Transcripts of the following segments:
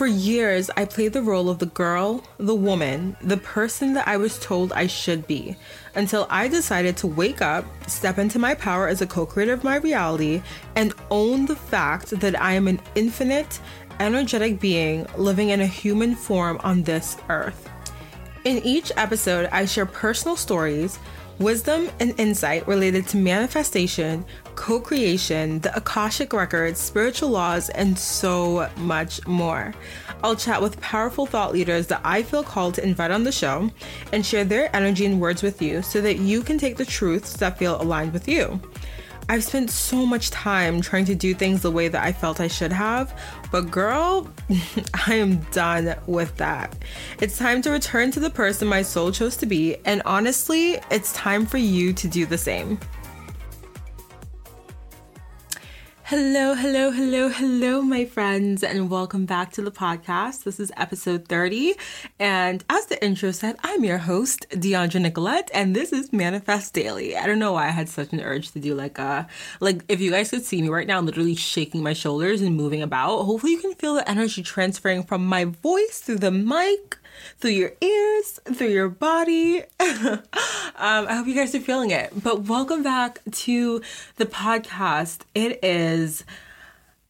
For years, I played the role of the girl, the woman, the person that I was told I should be, until I decided to wake up, step into my power as a co creator of my reality, and own the fact that I am an infinite, energetic being living in a human form on this earth. In each episode, I share personal stories wisdom and insight related to manifestation, co creation, the Akashic Records, spiritual laws, and so much more. I'll chat with powerful thought leaders that I feel called to invite on the show and share their energy and words with you so that you can take the truths that feel aligned with you. I've spent so much time trying to do things the way that I felt I should have, but girl, I am done with that. It's time to return to the person my soul chose to be, and honestly, it's time for you to do the same. Hello, hello, hello, hello, my friends, and welcome back to the podcast. This is episode 30. And as the intro said, I'm your host, Dheandra Nicolette, and this is Manifest Daily. I don't know why I had such an urge to do like a, like, if you guys could see me right now, I'm literally shaking my shoulders and moving about. Hopefully, you can feel the energy transferring from my voice through the mic through your ears, through your body. um, I hope you guys are feeling it. But welcome back to the podcast. It is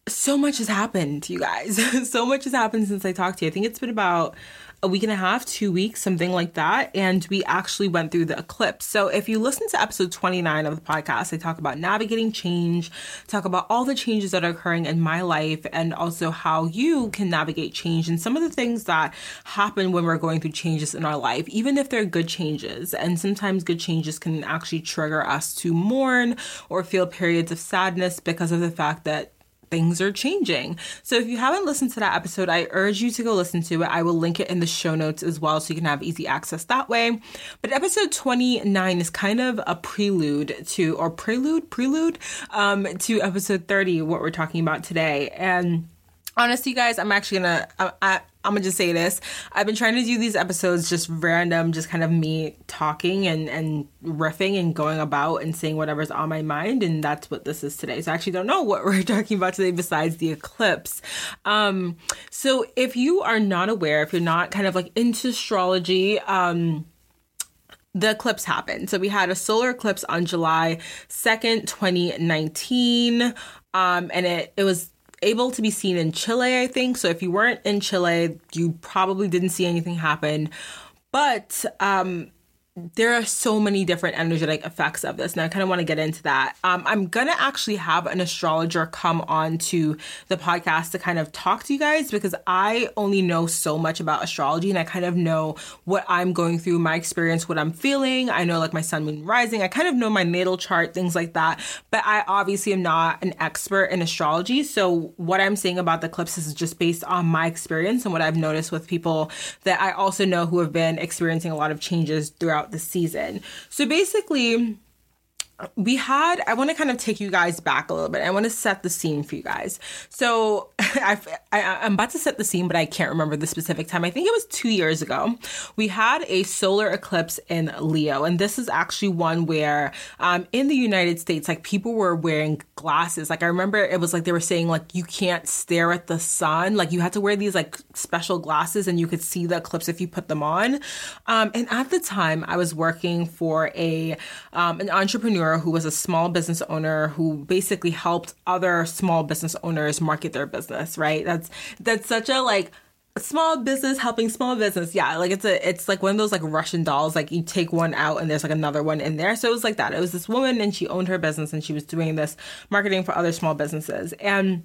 so much has happened, you guys. so much has happened since I talked to you. I think it's been about a week and a half, two weeks, something like that. And we actually went through the eclipse. So if you listen to episode 29 of the podcast, I talk about navigating change, talk about all the changes that are occurring in my life, and also how you can navigate change and some of the things that happen when we're going through changes in our life, even if they're good changes. And sometimes good changes can actually trigger us to mourn or feel periods of sadness because of the fact that things are changing. So if you haven't listened to that episode, I urge you to go listen to it. I will link it in the show notes as well so you can have easy access that way. But episode 29 is kind of a prelude to, or prelude, prelude um, to episode 30, what we're talking about today. And honestly, guys, I'm actually gonna, I, I, I'm gonna just say this. I've been trying to do these episodes just random, just kind of me talking and and riffing and going about and saying whatever's on my mind, and that's what this is today. So I actually don't know what we're talking about today besides the eclipse. Um, so if you are not aware, if you're not kind of like into astrology, um, the eclipse happened. So we had a solar eclipse on July 2nd, 2019. Um, and it, it was able to be seen in Chile, I think. So if you weren't in Chile, you probably didn't see anything happen. But um, there are so many different energetic effects of this and i kind of want to get into that. Um, i'm gonna actually have an astrologer come on to the podcast to kind of talk to you guys because i only know so much about astrology and i kind of know what i'm going through my experience what i'm feeling. I know like my sun moon rising. I kind of know my natal chart things like that. But i obviously am not an expert in astrology so what i'm saying about the eclipses is just based on my experience and what i've noticed with people that i also know who have been experiencing a lot of changes throughout throughout the season. So basically, we had i want to kind of take you guys back a little bit. I want to set the scene for you guys. So I've, I, i'm about to set the scene but i can't remember the specific time. I think it was two years ago. We had a solar eclipse in leo and this is actually one where um, in the united states like people were wearing glasses. Like i remember it was like they were saying like you can't stare at the sun. Like you had to wear these like special glasses and you could see the eclipse if you put them on. Um, and at the time i was working for a um, an entrepreneur who was a small business owner who basically helped other small business owners market their business, right? That's that's such a like small business helping small business. Yeah like it's a it's like one of those like russian dolls like you take one out and there's like another one in there. So it was like that. It was this woman and she owned her business and she was doing this marketing for other small businesses. And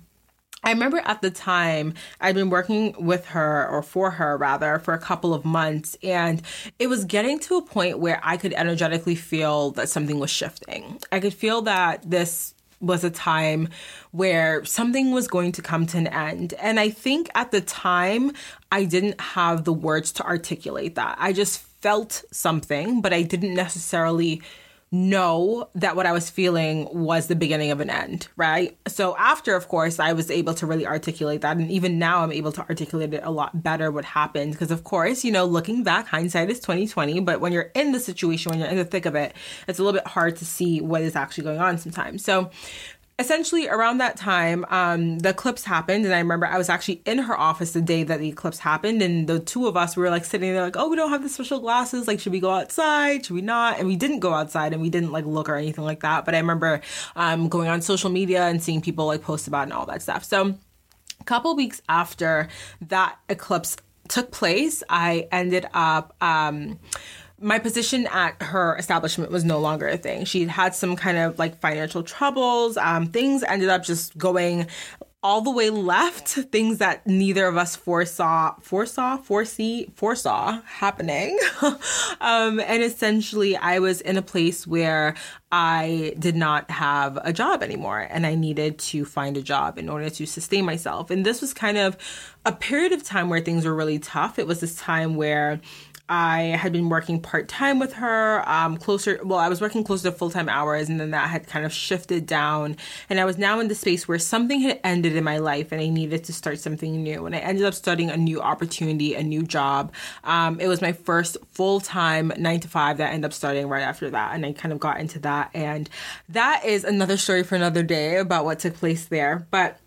I remember at the time I'd been working with her or for her rather for a couple of months and it was getting to a point where I could energetically feel that something was shifting. I could feel that this was a time where something was going to come to an end. And I think at the time I didn't have the words to articulate that. I just felt something, but I didn't necessarily know that what I was feeling was the beginning of an end, right? So after, of course, I was able to really articulate that. And even now I'm able to articulate it a lot better what happened. Because of course, you know, looking back, hindsight is 2020. But when you're in the situation, when you're in the thick of it, it's a little bit hard to see what is actually going on sometimes. So essentially around that time um, the eclipse happened and i remember i was actually in her office the day that the eclipse happened and the two of us were like sitting there like oh we don't have the special glasses. Like should we go outside? Should we not? And we didn't go outside and we didn't like look or anything like that but i remember um, going on social media and seeing people like post about and all that stuff. So a couple weeks after that eclipse took place i ended up um, my position at her establishment was no longer a thing. She had some kind of like financial troubles. Um, things ended up just going all the way left, things that neither of us foresaw, foresaw, foresee, foresaw happening. um, and essentially, I was in a place where I did not have a job anymore and I needed to find a job in order to sustain myself. And this was kind of a period of time where things were really tough. It was this time where I had been working part time with her, um, closer. Well, I was working closer to full time hours, and then that had kind of shifted down. And I was now in the space where something had ended in my life, and I needed to start something new. And I ended up starting a new opportunity, a new job. Um, it was my first full time nine to five that I ended up starting right after that, and I kind of got into that. And that is another story for another day about what took place there. But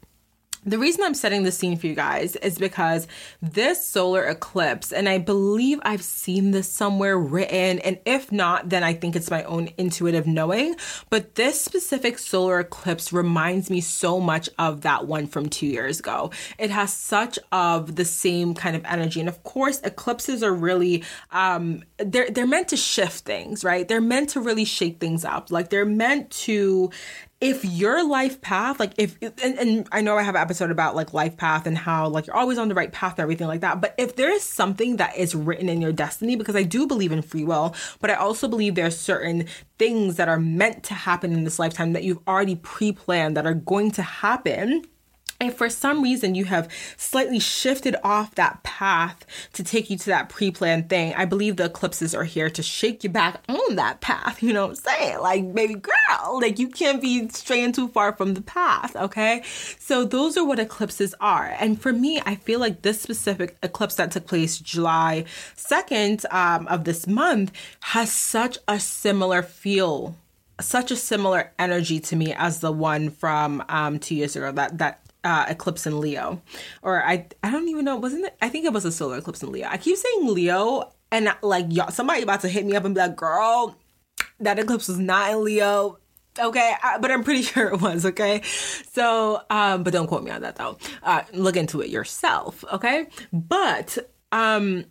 the reason I'm setting the scene for you guys is because this solar eclipse, and I believe I've seen this somewhere written, and if not, then I think it's my own intuitive knowing. But this specific solar eclipse reminds me so much of that one from two years ago. It has such of the same kind of energy, and of course, eclipses are really um, they're they're meant to shift things, right? They're meant to really shake things up. Like they're meant to if your life path, like if, and, and, I know I have an episode about like life path and how like you're always on the right path and everything like that. But if there is something that is written in your destiny, because I do believe in free will, but I also believe there's certain things that are meant to happen in this lifetime that you've already pre planned that are going to happen if for some reason you have slightly shifted off that path to take you to that pre planned thing, I believe the eclipses are here to shake you back on that path. You know what I'm saying? Like, baby girl, like you can't be straying too far from the path, okay? So, those are what eclipses are. And for me, I feel like this specific eclipse that took place July 2nd um, of this month has such a similar feel such a similar energy to me as the one from um, two years ago that that uh, eclipse in Leo, or I I don't even know wasn't it? I think it was a solar eclipse in Leo. I keep saying Leo, and like y'all, somebody about to hit me up and be like, "Girl, that eclipse was not in Leo." Okay, I, but I'm pretty sure it was. Okay, so um, but don't quote me on that though. Uh, look into it yourself. Okay, but um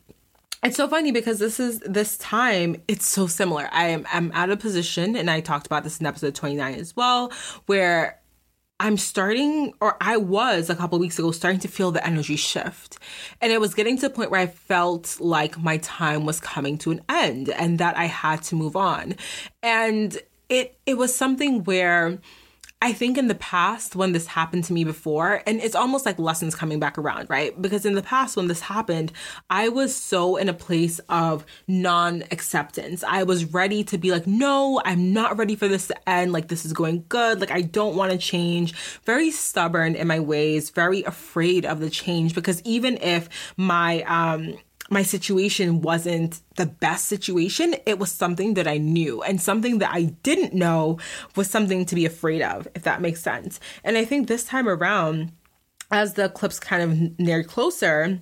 it's so funny because this is this time it's so similar i am i'm at a position and i talked about this in episode 29 as well where I'm starting, or I was a couple weeks ago, starting to feel the energy shift. And it was getting to a point where I felt like my time was coming to an end and that I had to move on. And it, it was something where I think in the past when this happened to me before, and it's almost like lessons coming back around, right? Because in the past when this happened, I was so in a place of non acceptance. I was ready to be like, no, I'm not ready for this to end. Like, this is going good. Like, I don't want to change. Very stubborn in my ways, very afraid of the change because even if my, um, my situation wasn't the best situation, it was something that I knew. And something that I didn't know was something to be afraid of, if that makes sense. And I think this time around, as the eclipse kind of neared closer,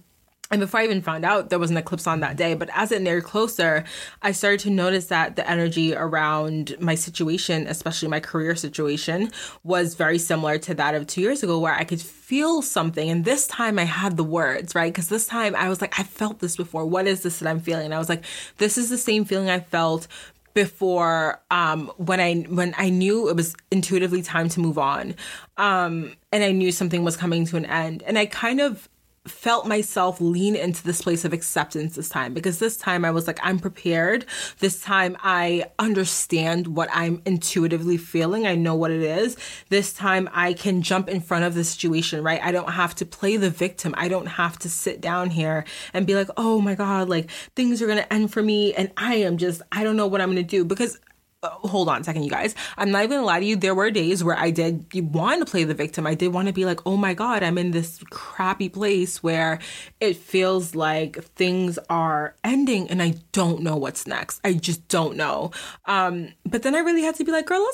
and before I even found out there was an eclipse on that day, but as it neared closer, I started to notice that the energy around my situation, especially my career situation, was very similar to that of two years ago, where I could feel something. And this time I had the words, right? Because this time I was like, I felt this before. What is this that I'm feeling? And I was like, this is the same feeling I felt before um, when I when I knew it was intuitively time to move on, um, and I knew something was coming to an end, and I kind of felt myself lean into this place of acceptance this time because this time I was like, I'm prepared. This time I understand what I'm intuitively feeling. I know what it is. This time I can jump in front of the situation, right? I don't have to play the victim. I don't have to sit down here and be like, oh my God, like things are going to end for me. And I am just, I don't know what I'm going to do because hold on a second, you guys. I'm not even gonna lie to you. There were days where I did want to play the victim. I did want to be like, oh my God, I'm in this crappy place where it feels like things are ending and I don't know what's next. I just don't know. Um, but then I really had to be like, girl,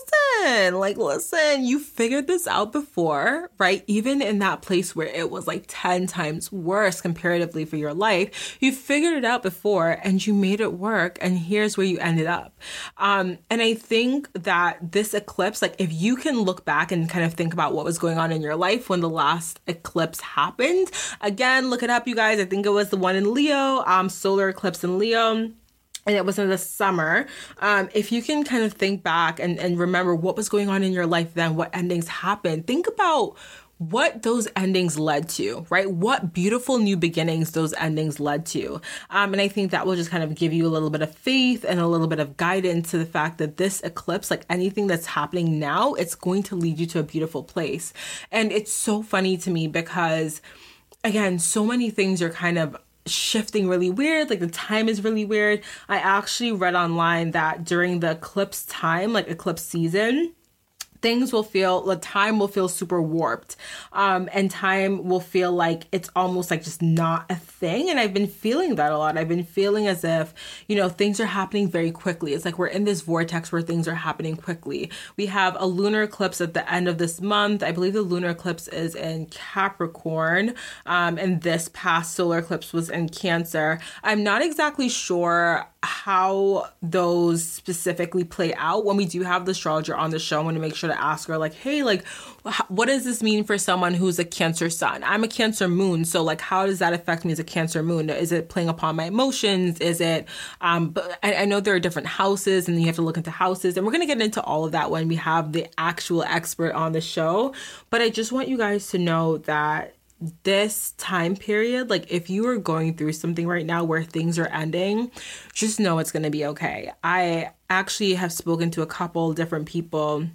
listen, like, listen, you figured this out before, right? Even in that place where it was like 10 times worse comparatively for your life, you figured it out before and you made it work. And here's where you ended up. Um, and and I think that this eclipse, like if you can look back and kind of think about what was going on in your life when the last eclipse happened, again, look it up, you guys. I think it was the one in Leo, um, solar eclipse in Leo and it was in the summer. Um, if you can kind of think back and, and remember what was going on in your life then, what endings happened, think about what those endings led to, right? What beautiful new beginnings those endings led to. Um, and I think that will just kind of give you a little bit of faith and a little bit of guidance to the fact that this eclipse, like anything that's happening now, it's going to lead you to a beautiful place. And it's so funny to me because, again, so many things are kind of shifting really weird like the time is really weird i actually read online that during the eclipse time like eclipse season things will feel the time will feel super warped um, and time will feel like it's almost like just not a thing. And i've been feeling that a lot. I've been feeling as if you know things are happening very quickly. It's like we're in this vortex where things are happening quickly. We have a lunar eclipse at the end of this month. I believe the lunar eclipse is in capricorn um, and this past solar eclipse was in cancer. I'm not exactly sure how those specifically play out when we do have the astrologer on the show. I want to make sure to ask her like hey like what does this mean for someone who's a cancer sun? I'm a cancer moon so like how does that affect me as a cancer moon? Is it playing upon my emotions? Is it um but I, I know there are different houses and you have to look into houses and we're to get into all of that when we have the actual expert on the show but i just want you guys to know that this time period, like if you are going through something right now where things are ending, just know it's going to be okay. I actually have spoken to a couple different people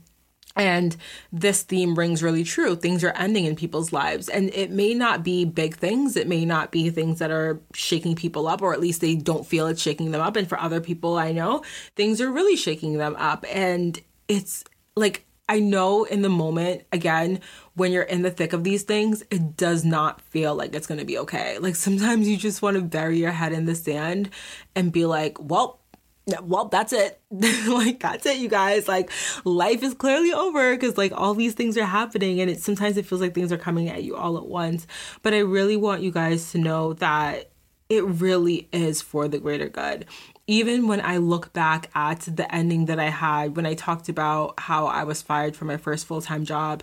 and this theme rings really true. Things are ending in people's lives. And it may not be big things. It may not be things that are shaking people up, or at least they don't feel it's shaking them up. And for other people I know, things are really shaking them up. And it's like I know in the moment, again, when you're in the thick of these things, it does not feel like it's gonna be okay. Like sometimes you just wanna bury your head in the sand and be like, well, well, that's it. like, that's it, you guys. Like, life is clearly over because, like, all these things are happening, and it sometimes it feels like things are coming at you all at once. But I really want you guys to know that it really is for the greater good even when I look back at the ending that I had when I talked about how I was fired from my first full time job,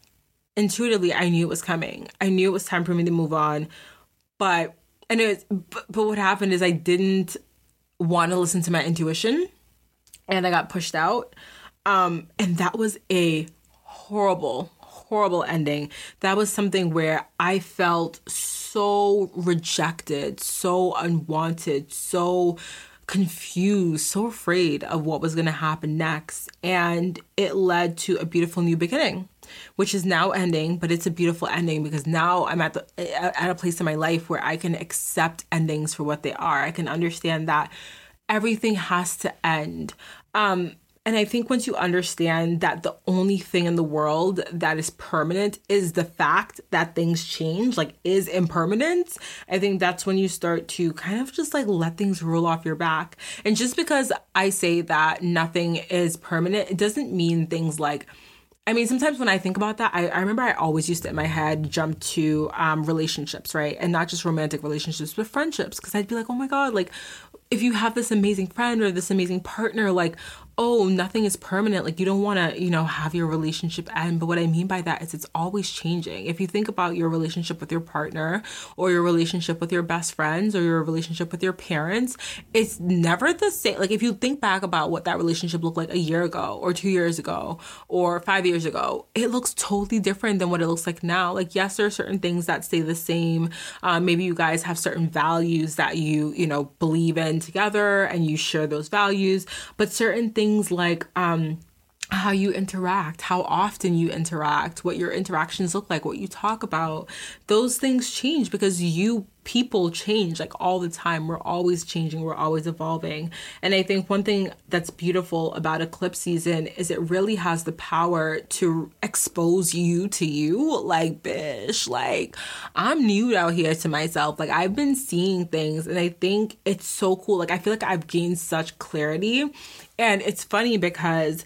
intuitively I knew it was coming. I knew it was time for me to move on. But and it but, but what happened is I didn't want to listen to my intuition and I got pushed out. Um and that was a horrible horrible ending. That was something where I felt so rejected, so unwanted, so confused, so afraid of what was going to happen next. And it led to a beautiful new beginning which is now ending, but it's a beautiful ending because now I'm at the at a place in my life where I can accept endings for what they are. I can understand that everything has to end. Um and I think once you understand that the only thing in the world that is permanent is the fact that things change, like is impermanence, I think that's when you start to kind of just like let things roll off your back. And just because I say that nothing is permanent, it doesn't mean things like I mean, sometimes when I think about that, I, I remember I always used to in my head jump to um, relationships, right? And not just romantic relationships, but friendships. Because I'd be like, oh my God, like if you have this amazing friend or this amazing partner, like, oh, nothing is permanent. Like, you don't want to, you know, have your relationship end. But what I mean by that is it's always changing. If you think about your relationship with your partner or your relationship with your best friends or your relationship with your parents, it's never the same. Like, if you think back about what that relationship looked like a year ago or two years ago or five years ago, it looks totally different than what it looks like now. Like, yes, there are certain things that stay the same. Um, maybe you guys have certain values that you, you know, believe in together and you share those values, but certain things like um how you interact, how often you interact, what your interactions look like, what you talk about. Those things change because you people change like all the time. We're always changing, we're always evolving. And I think one thing that's beautiful about eclipse season is it really has the power to expose you to you. Like, bish, like I'm new out here to myself. Like, I've been seeing things and I think it's so cool. Like, I feel like I've gained such clarity. And it's funny because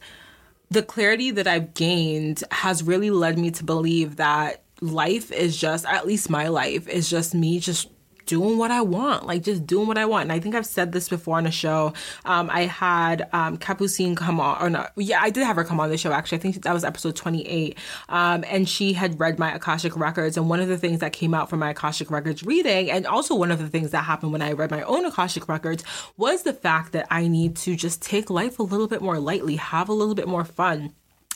the clarity that I've gained has really led me to believe that life is just, at least my life, is just me just doing what I want, like just doing what I want. And I think I've said this before on a show. Um, I had um, Capucine come on, or not? Yeah, I did have her come on the show. Actually, I think that was episode 28. Um, and she had read my Akashic records, and one of the things that came out from my Akashic records reading, and also one of the things that happened when I read my own Akashic records, was the fact that I need to just take life a little bit more lightly, have a little bit more fun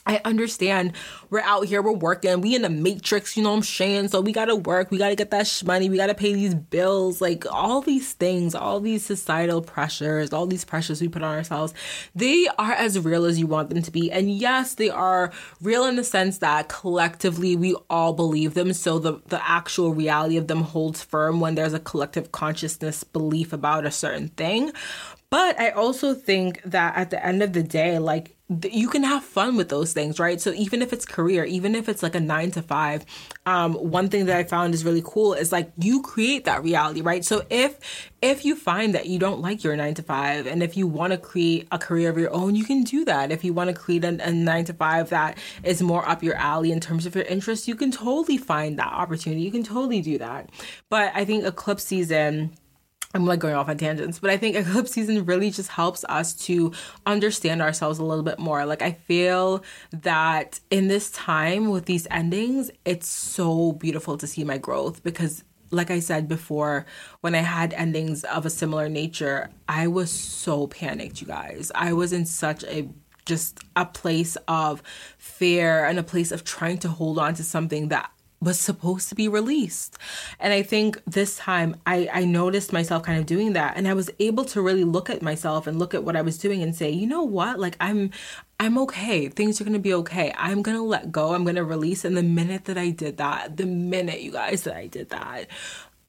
I understand we're out here, we're working, we in the matrix, you know what I'm saying? So we gotta work, we gotta get that sh- money, we gotta pay these bills, like all these things, all these societal pressures, all these pressures we put on ourselves, they are as real as you want them to be. And yes, they are real in the sense that collectively we all believe them. So the, the actual reality of them holds firm when there's a collective consciousness belief about a certain thing. But I also think that at the end of the day, like you can have fun with those things, right? So even if it's career, even if it's like a nine to five, um, one thing that I found is really cool is like you create that reality, right? So if if you find that you don't like your nine to five, and if you want to create a career of your own, you can do that. If you want to create a, a nine to five that is more up your alley in terms of your interests, you can totally find that opportunity. You can totally do that. But I think eclipse season I'm like going off on tangents, but I think eclipse season really just helps us to understand ourselves a little bit more. Like, I feel that in this time with these endings, it's so beautiful to see my growth because, like I said before, when I had endings of a similar nature, I was so panicked, you guys. I was in such a just a place of fear and a place of trying to hold on to something that was supposed to be released. And I think this time I, I noticed myself kind of doing that. And I was able to really look at myself and look at what I was doing and say, you know what? Like I'm I'm okay. Things are gonna be okay. I'm gonna let go. I'm gonna release. And the minute that I did that, the minute you guys that I did that,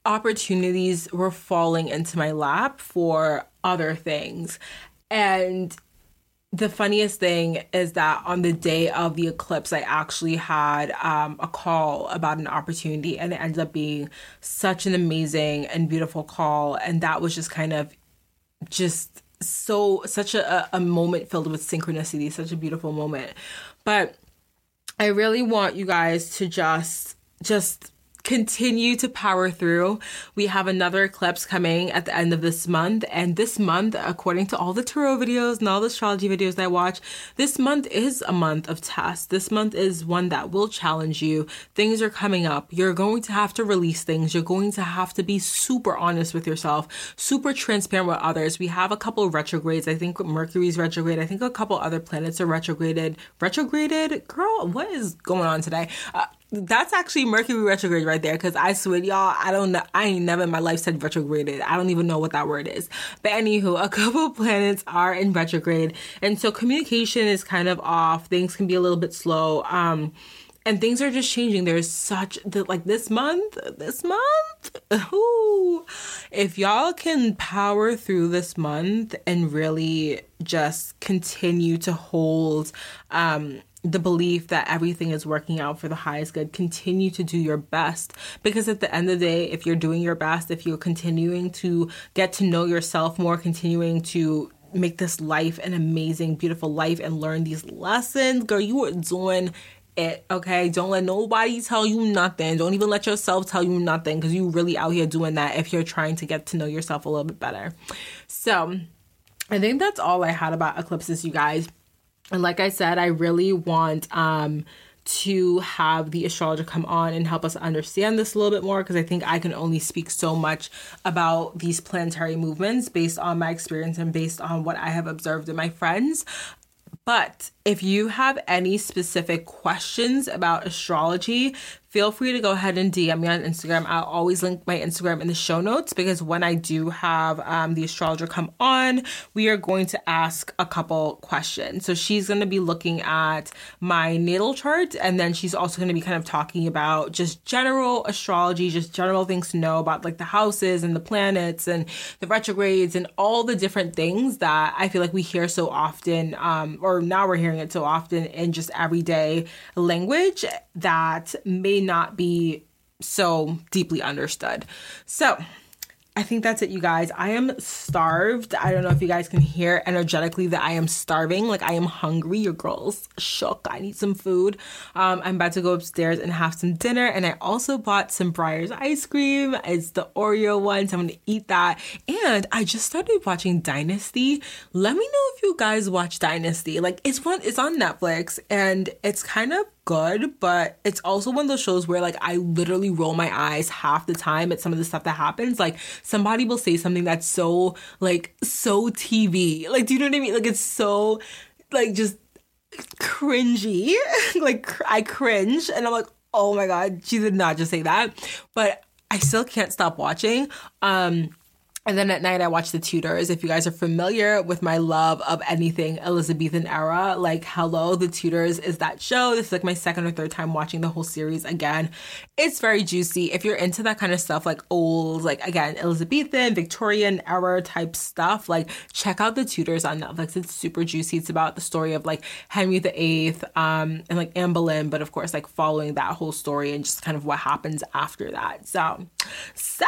opportunities were falling into my lap for other things. And the funniest thing is that on the day of the eclipse, I actually had um, a call about an opportunity, and it ended up being such an amazing and beautiful call. And that was just kind of just so, such a, a moment filled with synchronicity, such a beautiful moment. But I really want you guys to just, just continue to power through. We have another eclipse coming at the end of this month. And this month, according to all the tarot videos and all the astrology videos I watch, this month is a month of tests. This month is one that will challenge you. Things are coming up. You're going to have to release things. You're going to have to be super honest with yourself, super transparent with others. We have a couple retrogrades. I think Mercury's retrograde. I think a couple other planets are retrograded. Retrograded? Girl, what is going on today? Uh, that's actually Mercury retrograde right there. Cause I swear, y'all, I don't know. I ain't never in my life said retrograded. I don't even know what that word is. But anywho, a couple planets are in retrograde. And so communication is kind of off. Things can be a little bit slow. Um, and things are just changing. There's such like this month, this month. Ooh, if y'all can power through this month and really just continue to hold um the belief that everything is working out for the highest good. Continue to do your best because at the end of the day, if you're doing your best, if you're continuing to get to know yourself more, continuing to make this life an amazing, beautiful life and learn these lessons, girl, you are doing it, okay? Don't let nobody tell you nothing. Don't even let yourself tell you nothing because you're really out here doing that if you're trying to get to know yourself a little bit better. So, I think that's all I had about eclipses, you guys. And like I said, I really want um, to have the astrologer come on and help us understand this a little bit more because I think I can only speak so much about these planetary movements based on my experience and based on what I have observed in my friends. But if you have any specific questions about astrology, feel free to go ahead and DM me on Instagram. I'll always link my Instagram in the show notes because when I do have um, the astrologer come on, we are going to ask a couple questions. So she's going to be looking at my natal chart and then she's also going to be kind of talking about just general astrology, just general things to know about like the houses and the planets and the retrogrades and all the different things that I feel like we hear so often, um, or now we're hearing it so often in just everyday language that may not be so deeply understood. So, I think that's it, you guys. I am starved. I don't know if you guys can hear energetically that I am starving. Like I am hungry. Your girl's shook. I need some food. Um, I'm about to go upstairs and have some dinner. And I also bought some Breyers ice cream. It's the Oreo one, so I'm gonna eat that. And I just started watching Dynasty. Let me know if you guys watch Dynasty. Like it's one. It's on Netflix, and it's kind of good, but it's also one of those shows where like I literally roll my eyes half the time at some of the stuff that happens. Like somebody will say something that's so like so TV. Like do you know what I mean? Like it's so like just cringy. like I cringe and I'm like, "Oh my god, she did not just say that." But I still can't stop watching. Um and then at night, I watch The Tudors. If you guys are familiar with my love of anything Elizabethan era, like hello, The Tudors is that show. This is like my second or third time watching the whole series again. It's very juicy. If you're into that kind of stuff, like old, like again, Elizabethan, Victorian era type stuff, like check out The Tudors on Netflix. It's super juicy. It's about the story of like Henry VIII um, and like Anne Boleyn, but of course, like following that whole story and just kind of what happens after that. So, so,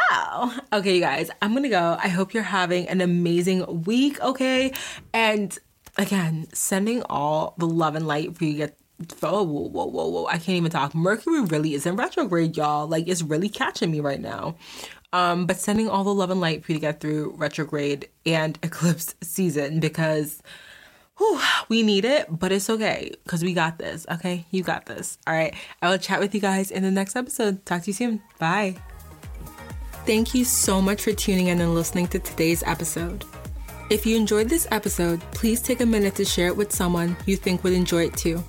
okay, you guys, I'm gonna go. I hope you're having an amazing week, okay? And again, sending all the love and light for you get Oh, whoa, whoa, whoa, whoa. I can't even talk. Mercury really is in retrograde, y'all. Like, it's really catching me right now. Um, but sending all the love and light for you to get through retrograde and eclipse season because whew, we need it, but it's okay because we got this, okay? You got this. All right. I will chat with you guys in the next episode. Talk to you soon. Bye. Thank you so much for tuning in and listening to today's episode. If you enjoyed this episode, please take a minute to share it with someone you think would enjoy it too.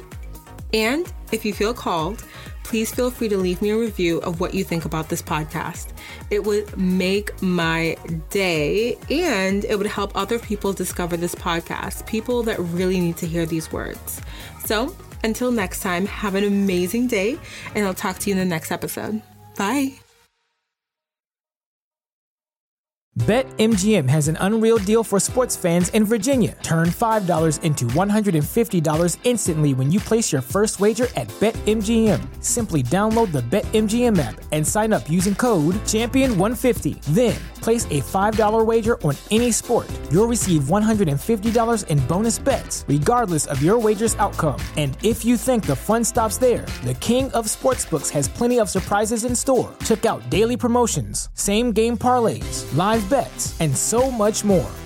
And if you feel called, please feel free to leave me a review of what you think about this podcast. It would make my day and it would help other people discover this podcast, people that really need to hear these words. So, until next time, have an amazing day, and I'll talk to you in the next episode. Bye. BetMGM has an unreal deal for sports fans in Virginia. Turn $5 into $150 instantly when you place your first wager at BetMGM. Simply download the BetMGM app and sign up using code Champion150. Then, place a $5 wager on any sport. You'll receive $150 in bonus bets, regardless of your wager's outcome. And if you think the fun stops there, the King of Sportsbooks has plenty of surprises in store. Check out daily promotions, same game parlays, live bets, and so much more.